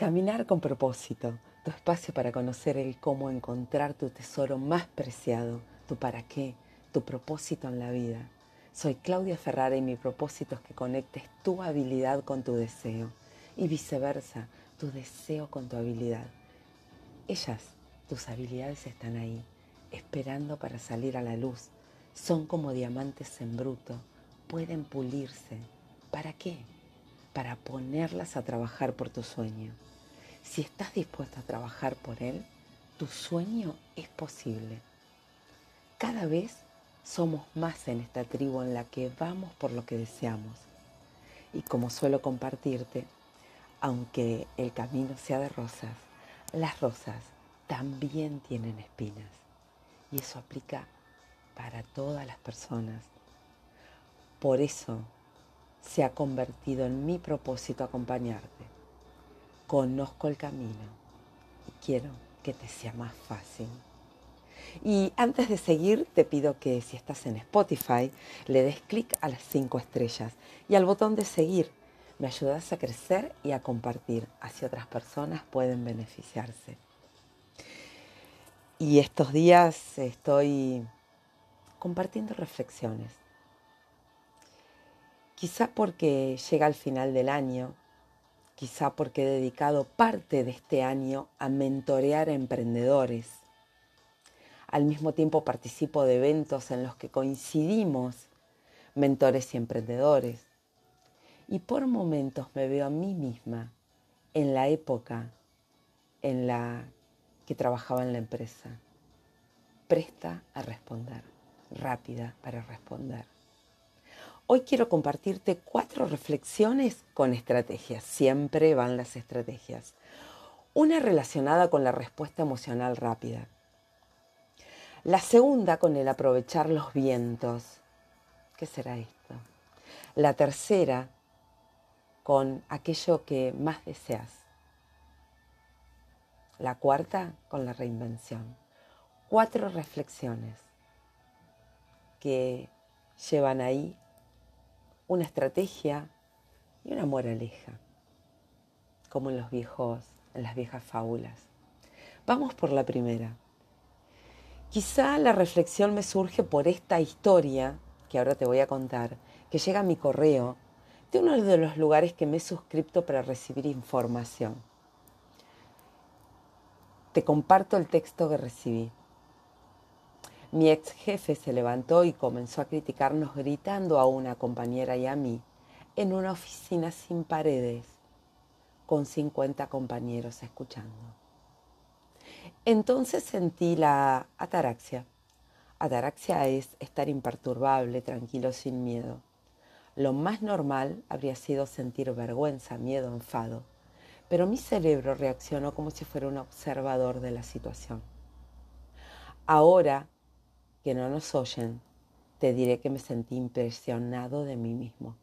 Caminar con propósito, tu espacio para conocer el cómo encontrar tu tesoro más preciado, tu para qué, tu propósito en la vida. Soy Claudia Ferrara y mi propósito es que conectes tu habilidad con tu deseo y viceversa, tu deseo con tu habilidad. Ellas, tus habilidades están ahí, esperando para salir a la luz. Son como diamantes en bruto, pueden pulirse. ¿Para qué? Para ponerlas a trabajar por tu sueño. Si estás dispuesto a trabajar por él, tu sueño es posible. Cada vez somos más en esta tribu en la que vamos por lo que deseamos. Y como suelo compartirte, aunque el camino sea de rosas, las rosas también tienen espinas. Y eso aplica para todas las personas. Por eso se ha convertido en mi propósito acompañarte conozco el camino y quiero que te sea más fácil. Y antes de seguir, te pido que si estás en Spotify, le des clic a las cinco estrellas y al botón de seguir. Me ayudas a crecer y a compartir, así otras personas pueden beneficiarse. Y estos días estoy compartiendo reflexiones. Quizá porque llega el final del año quizá porque he dedicado parte de este año a mentorear a emprendedores. Al mismo tiempo participo de eventos en los que coincidimos mentores y emprendedores. Y por momentos me veo a mí misma en la época en la que trabajaba en la empresa, presta a responder, rápida para responder. Hoy quiero compartirte cuatro reflexiones con estrategias. Siempre van las estrategias. Una relacionada con la respuesta emocional rápida. La segunda con el aprovechar los vientos. ¿Qué será esto? La tercera con aquello que más deseas. La cuarta con la reinvención. Cuatro reflexiones que llevan ahí una estrategia y una moraleja, como en los viejos, en las viejas fábulas. Vamos por la primera. Quizá la reflexión me surge por esta historia que ahora te voy a contar, que llega a mi correo de uno de los lugares que me he suscrito para recibir información. Te comparto el texto que recibí. Mi ex jefe se levantó y comenzó a criticarnos gritando a una compañera y a mí en una oficina sin paredes, con 50 compañeros escuchando. Entonces sentí la ataraxia. Ataraxia es estar imperturbable, tranquilo, sin miedo. Lo más normal habría sido sentir vergüenza, miedo, enfado, pero mi cerebro reaccionó como si fuera un observador de la situación. Ahora que no nos oyen, te diré que me sentí impresionado de mí mismo.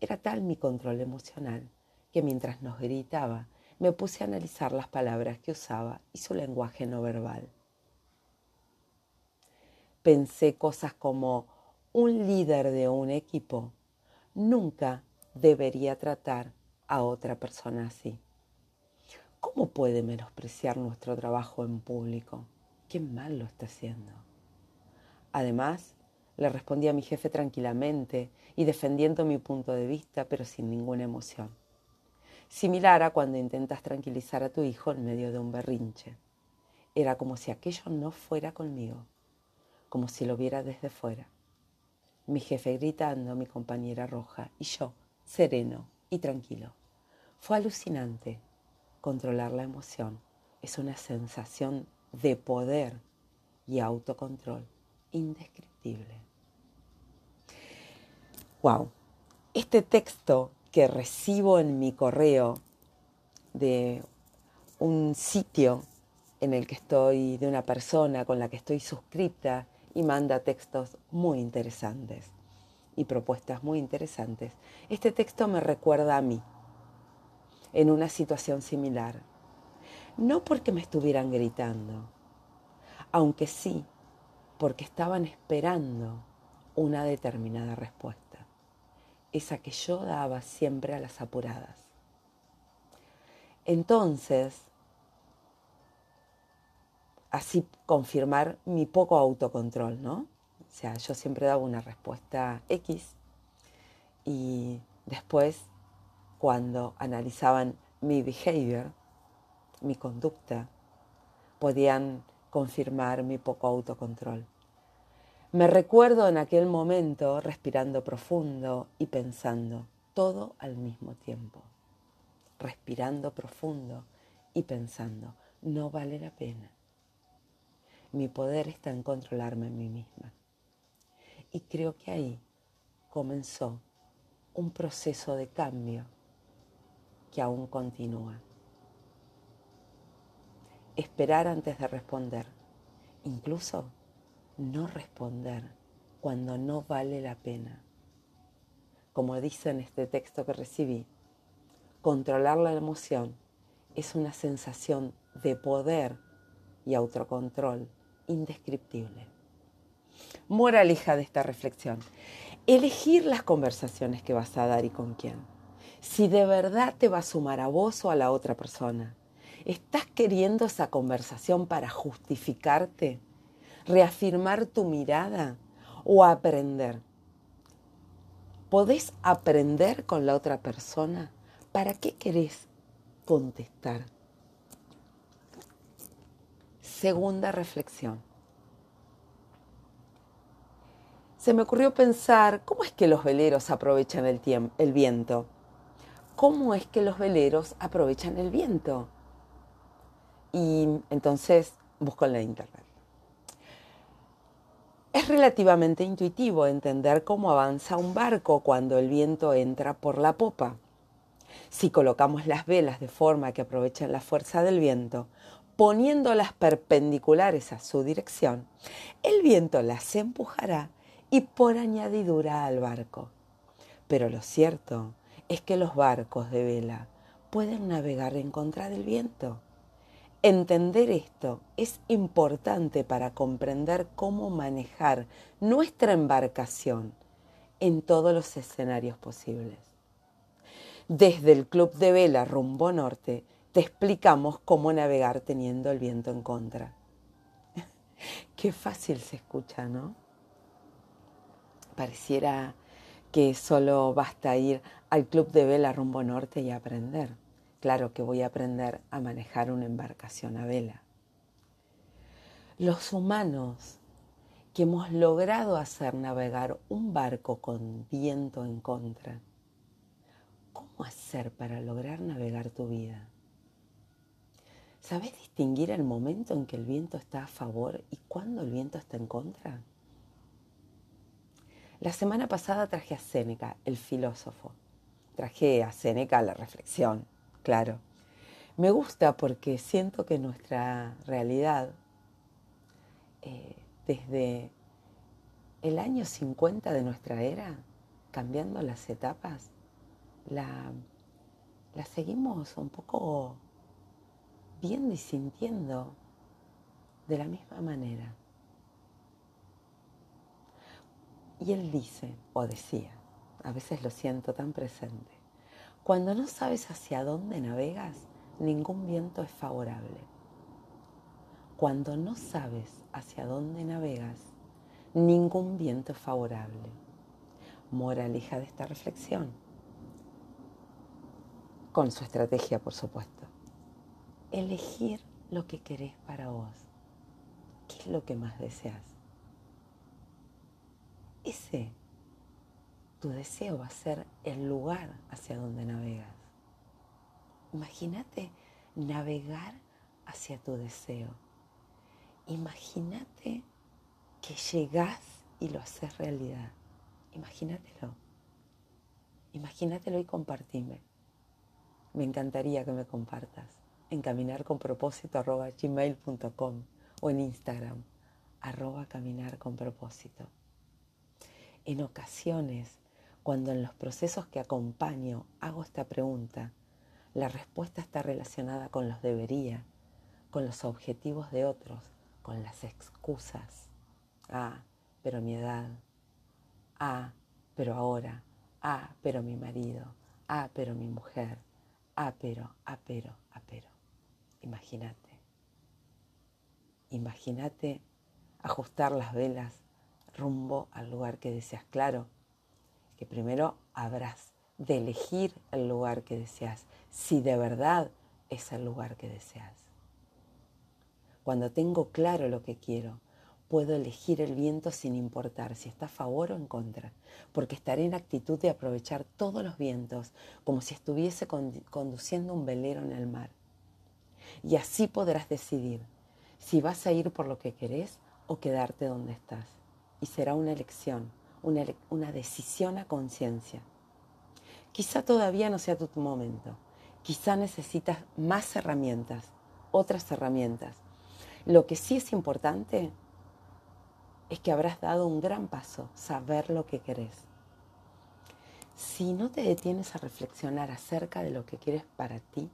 Era tal mi control emocional que mientras nos gritaba me puse a analizar las palabras que usaba y su lenguaje no verbal. Pensé cosas como un líder de un equipo nunca debería tratar a otra persona así. ¿Cómo puede menospreciar nuestro trabajo en público? Qué mal lo está haciendo. Además, le respondí a mi jefe tranquilamente y defendiendo mi punto de vista, pero sin ninguna emoción. Similar a cuando intentas tranquilizar a tu hijo en medio de un berrinche. Era como si aquello no fuera conmigo, como si lo viera desde fuera. Mi jefe gritando, mi compañera roja y yo, sereno y tranquilo. Fue alucinante. Controlar la emoción es una sensación de poder y autocontrol indescriptible. Wow, este texto que recibo en mi correo de un sitio en el que estoy, de una persona con la que estoy suscrita y manda textos muy interesantes y propuestas muy interesantes. Este texto me recuerda a mí en una situación similar. No porque me estuvieran gritando, aunque sí porque estaban esperando una determinada respuesta, esa que yo daba siempre a las apuradas. Entonces, así confirmar mi poco autocontrol, ¿no? O sea, yo siempre daba una respuesta X y después, cuando analizaban mi behavior, mi conducta, podían confirmar mi poco autocontrol. Me recuerdo en aquel momento respirando profundo y pensando todo al mismo tiempo. Respirando profundo y pensando, no vale la pena. Mi poder está en controlarme a mí misma. Y creo que ahí comenzó un proceso de cambio que aún continúa. Esperar antes de responder, incluso no responder cuando no vale la pena. Como dice en este texto que recibí, controlar la emoción es una sensación de poder y autocontrol indescriptible. Moraleja de esta reflexión. Elegir las conversaciones que vas a dar y con quién. Si de verdad te va a sumar a vos o a la otra persona. ¿Estás queriendo esa conversación para justificarte? ¿Reafirmar tu mirada o aprender? ¿Podés aprender con la otra persona? ¿Para qué querés contestar? Segunda reflexión. se me ocurrió pensar, ¿cómo es que los veleros aprovechan el, el viento? ¿Cómo es que los veleros aprovechan el viento? Y entonces busco en la internet. Es relativamente intuitivo entender cómo avanza un barco cuando el viento entra por la popa. Si colocamos las velas de forma que aprovechen la fuerza del viento, poniéndolas perpendiculares a su dirección, el viento las empujará y por añadidura al barco. Pero lo cierto es que los barcos de vela pueden navegar en contra del viento. Entender esto es importante para comprender cómo manejar nuestra embarcación en todos los escenarios posibles. Desde el Club de Vela Rumbo Norte te explicamos cómo navegar teniendo el viento en contra. Qué fácil se escucha, ¿no? Pareciera que solo basta ir al club de vela rumbo norte y aprender. Claro que voy a aprender a manejar una embarcación a vela. Los humanos que hemos logrado hacer navegar un barco con viento en contra, ¿cómo hacer para lograr navegar tu vida? ¿Sabes distinguir el momento en que el viento está a favor y cuándo el viento está en contra? La semana pasada traje a Séneca, el filósofo. Traje a Séneca la reflexión, claro. Me gusta porque siento que nuestra realidad, eh, desde el año 50 de nuestra era, cambiando las etapas, la, la seguimos un poco viendo y sintiendo de la misma manera. Y él dice, o decía, a veces lo siento tan presente, cuando no sabes hacia dónde navegas, ningún viento es favorable. Cuando no sabes hacia dónde navegas, ningún viento es favorable. Moraleja de esta reflexión. Con su estrategia, por supuesto. Elegir lo que querés para vos. ¿Qué es lo que más deseas? ese, tu deseo va a ser el lugar hacia donde navegas. Imagínate navegar hacia tu deseo. Imagínate que llegás y lo haces realidad. Imagínatelo. Imagínatelo y compartime. Me encantaría que me compartas en caminarconpropósito.gmail.com o en Instagram arroba caminar con propósito. En ocasiones, cuando en los procesos que acompaño hago esta pregunta, la respuesta está relacionada con los debería, con los objetivos de otros, con las excusas. Ah, pero mi edad. Ah, pero ahora. Ah, pero mi marido. Ah, pero mi mujer. Ah, pero, ah, pero, ah, Imagínate. Imagínate ajustar las velas rumbo al lugar que deseas. Claro, primero habrás de elegir el lugar que deseas, si de verdad es el lugar que deseas. Cuando tengo claro lo que quiero, puedo elegir el viento sin importar si está a favor o en contra, porque estaré en actitud de aprovechar todos los vientos como si estuviese conduciendo un velero en el mar. Y así podrás decidir si vas a ir por lo que querés o quedarte donde estás. Y será una elección, una, decisión a conciencia. Quizá todavía no sea tu momento, quizá necesitas más herramientas, otras herramientas. Lo que sí es importante es que habrás dado un gran paso, saber lo que querés. Si no te detienes a reflexionar acerca de lo que quieres para ti,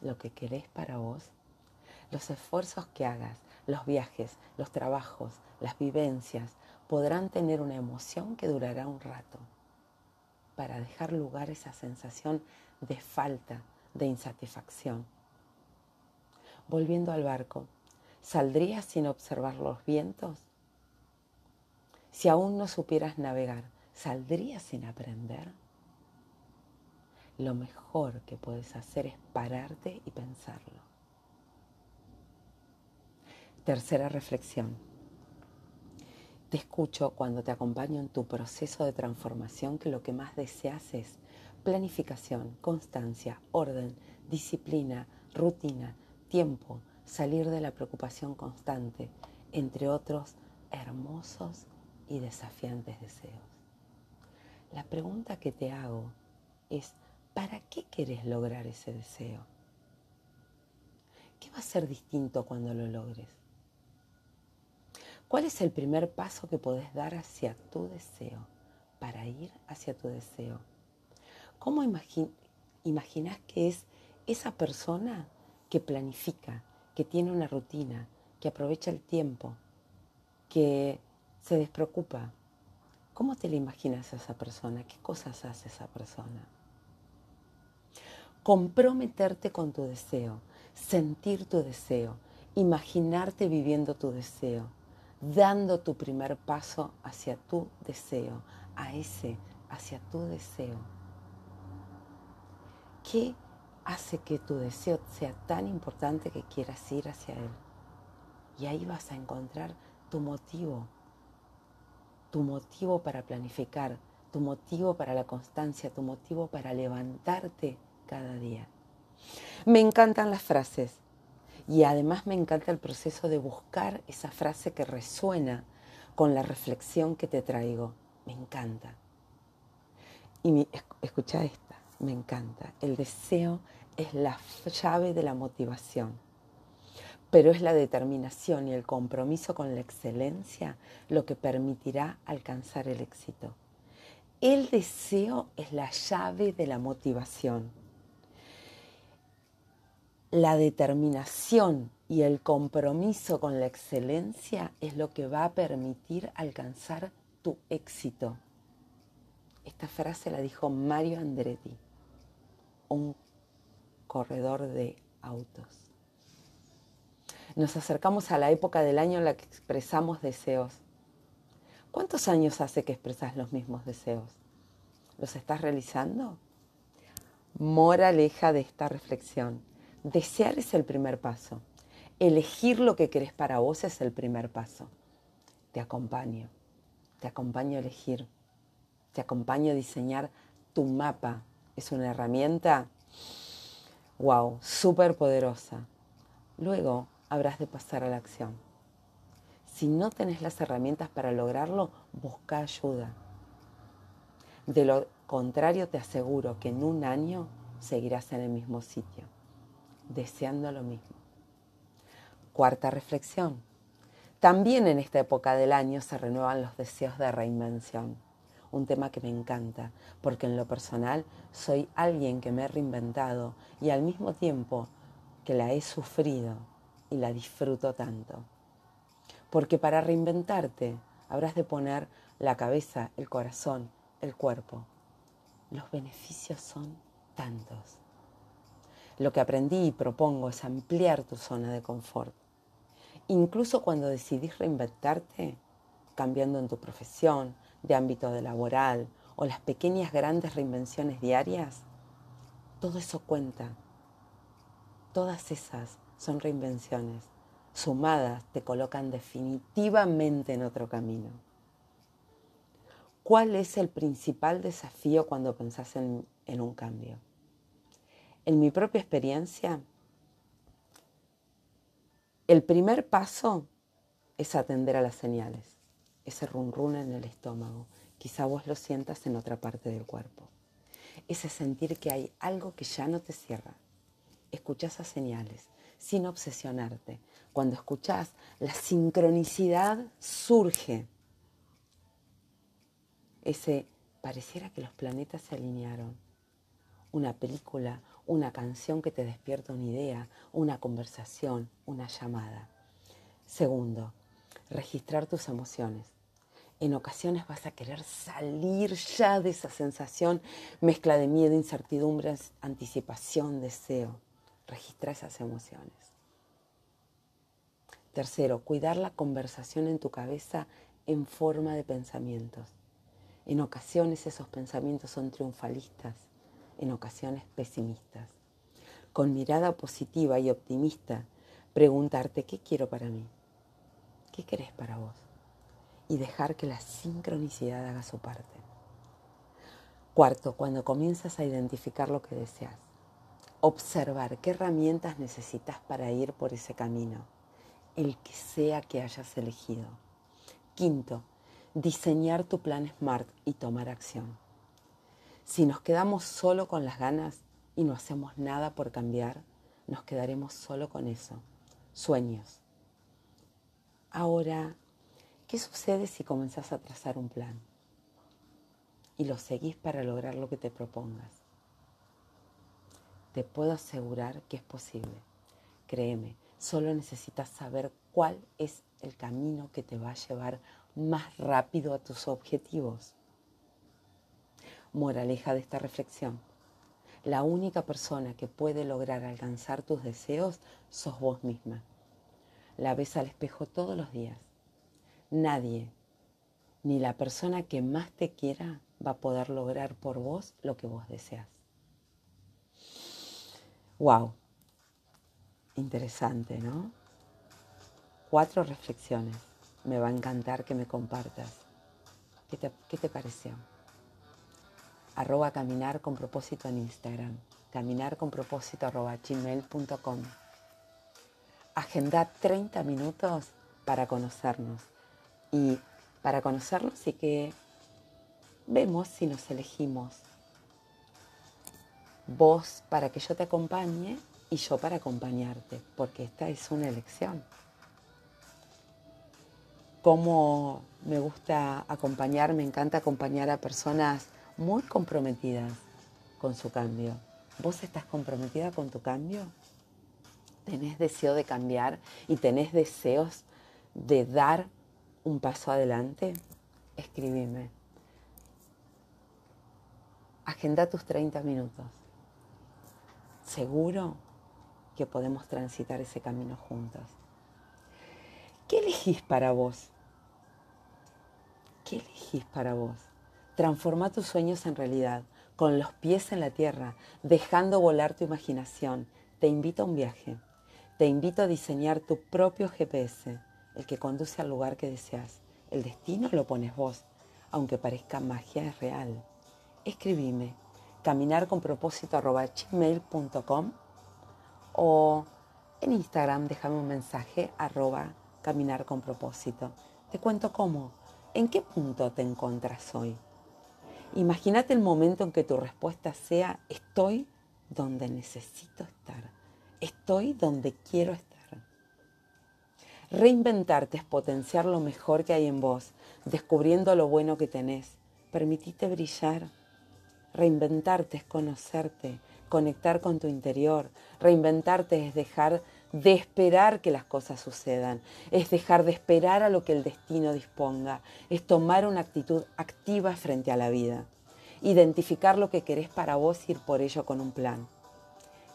lo que querés para vos, los esfuerzos que hagas, los viajes, los trabajos, las vivencias, podrán tener una emoción que durará un rato, para dejar lugar a esa sensación de falta, de insatisfacción. Volviendo al barco, ¿saldrías sin observar los vientos? Si aún no supieras navegar, ¿saldrías sin aprender? Lo mejor que puedes hacer es pararte y pensarlo. Tercera reflexión. Te escucho cuando te acompaño en tu proceso de transformación que lo que más deseas es planificación, constancia, orden, disciplina, rutina, tiempo, salir de la preocupación constante, entre otros hermosos y desafiantes deseos. La pregunta que te hago es, ¿para qué quieres lograr ese deseo? ¿Qué va a ser distinto cuando lo logres? ¿Cuál es el primer paso que podés dar hacia tu deseo, para ir hacia tu deseo? ¿Cómo imaginas que es esa persona que planifica, que tiene una rutina, que aprovecha el tiempo, que se despreocupa? ¿Cómo te la imaginas a esa persona? ¿Qué cosas hace esa persona? Comprometerte con tu deseo, sentir tu deseo, imaginarte viviendo tu deseo dando tu primer paso hacia tu deseo, a ese, hacia tu deseo. ¿Qué hace que tu deseo sea tan importante que quieras ir hacia él? Y ahí vas a encontrar tu motivo, tu motivo para planificar, tu motivo para la constancia, tu motivo para levantarte cada día. Me encantan las frases y además me encanta el proceso de buscar esa frase que resuena con la reflexión que te traigo. Me encanta. Y escucha esta, me encanta. El deseo es la llave de la motivación, pero es la determinación y el compromiso con la excelencia lo que permitirá alcanzar el éxito. El deseo es la llave de la motivación la determinación y el compromiso con la excelencia es lo que va a permitir alcanzar tu éxito. Esta frase la dijo Mario Andretti, un corredor de autos. Nos acercamos a la época del año en la que expresamos deseos. ¿Cuántos años hace que expresas los mismos deseos? ¿Los estás realizando? Moraleja de esta reflexión Desear es el primer paso. Elegir lo que querés para vos es el primer paso. Te acompaño. Te acompaño a elegir. Te acompaño a diseñar tu mapa. Es una herramienta, wow, súper poderosa. Luego habrás de pasar a la acción. Si no tenés las herramientas para lograrlo, busca ayuda. De lo contrario, te aseguro que en un año seguirás en el mismo sitio deseando lo mismo. Cuarta reflexión. También en esta época del año se renuevan los deseos de reinvención, un tema que me encanta, porque en lo personal soy alguien que me he reinventado y al mismo tiempo que la he sufrido y la disfruto tanto. Porque para reinventarte habrás de poner la cabeza, el corazón, el cuerpo. Los beneficios son tantos. Lo que aprendí y propongo es ampliar tu zona de confort. Incluso cuando decidís reinventarte, cambiando en tu profesión, de ámbito de laboral o las pequeñas grandes reinvenciones diarias, todo eso cuenta. Todas esas son reinvenciones. Sumadas te colocan definitivamente en otro camino. ¿Cuál es el principal desafío cuando pensás en, en un cambio? En mi propia experiencia, el primer paso es atender a las señales, ese run run en el estómago. Quizá vos lo sientas en otra parte del cuerpo. Ese sentir que hay algo que ya no te cierra. Escucha esas señales sin obsesionarte. Cuando escuchas, la sincronicidad surge. Ese pareciera que los planetas se alinearon. Una película, una canción que te despierta una idea, una conversación, una llamada. Segundo, registrar tus emociones. En ocasiones vas a querer salir ya de esa sensación, mezcla de miedo, incertidumbre, anticipación, deseo. Registra esas emociones. Tercero, cuidar la conversación en tu cabeza en forma de pensamientos. En ocasiones esos pensamientos son triunfalistas, en ocasiones pesimistas. Con mirada positiva y optimista, preguntarte qué quiero para mí, qué querés para vos y dejar que la sincronicidad haga su parte. Cuarto, cuando comienzas a identificar lo que deseas, observar qué herramientas necesitas para ir por ese camino, el que sea que hayas elegido. Quinto, diseñar tu plan SMART y tomar acción. Si nos quedamos solo con las ganas y no hacemos nada por cambiar, nos quedaremos solo con eso, sueños. Ahora, ¿qué sucede si comenzás a trazar un plan y lo seguís para lograr lo que te propongas? Te puedo asegurar que es posible. Créeme, solo necesitas saber cuál es el camino que te va a llevar más rápido a tus objetivos. Moraleja de esta reflexión. La única persona que puede lograr alcanzar tus deseos sos vos misma. La ves al espejo todos los días. Nadie, ni la persona que más te quiera, va a poder lograr por vos lo que vos deseas. Wow. Interesante, ¿no? Cuatro reflexiones. Me va a encantar que me compartas. ¿Qué te, qué te pareció? Arroba caminar en Instagram, caminar con propósito arroba gmail.com. Agenda 30 minutos para conocernos y para conocernos y que vemos si nos elegimos. Vos para que yo te acompañe y yo para acompañarte, porque esta es una elección. Cómo me gusta acompañar, me encanta acompañar a personas muy comprometidas con su cambio. ¿Vos estás comprometida con tu cambio? ¿Tenés deseo de cambiar y tenés deseos de dar un paso adelante? Escribime. Agenda tus 30 minutos. Seguro que podemos transitar ese camino juntos. ¿Qué elegís para vos? ¿Qué elegís para vos? Transforma tus sueños en realidad, con los pies en la tierra, dejando volar tu imaginación. Te invito a un viaje. Te invito a diseñar tu propio GPS, el que conduce al lugar que deseas. El destino lo pones vos, aunque parezca magia es real. Escribime caminar o en Instagram déjame un mensaje arroba caminar. Te cuento cómo, en qué punto te encuentras hoy. Imagínate el momento en que tu respuesta sea, estoy donde necesito estar, estoy donde quiero estar. Reinventarte es potenciar lo mejor que hay en vos, descubriendo lo bueno que tenés. Permitite brillar. Reinventarte es conocerte, conectar con tu interior. Reinventarte es dejar de esperar que las cosas sucedan, es dejar de esperar a lo que el destino disponga, es tomar una actitud activa frente a la vida, identificar lo que querés para vos y ir por ello con un plan.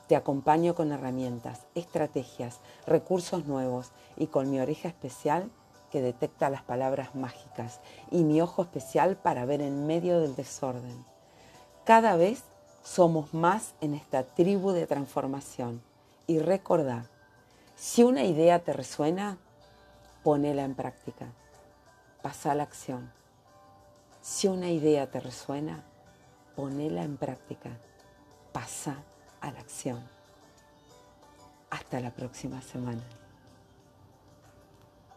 Te acompaño con herramientas, estrategias, recursos nuevos y con mi oreja especial que detecta las palabras mágicas y mi ojo especial para ver en medio del desorden. Cada vez somos más en esta tribu de transformación y recordá, si una idea te resuena, ponela en práctica, pasa a la acción. Si una idea te resuena, ponela en práctica, pasa a la acción. Hasta la próxima semana.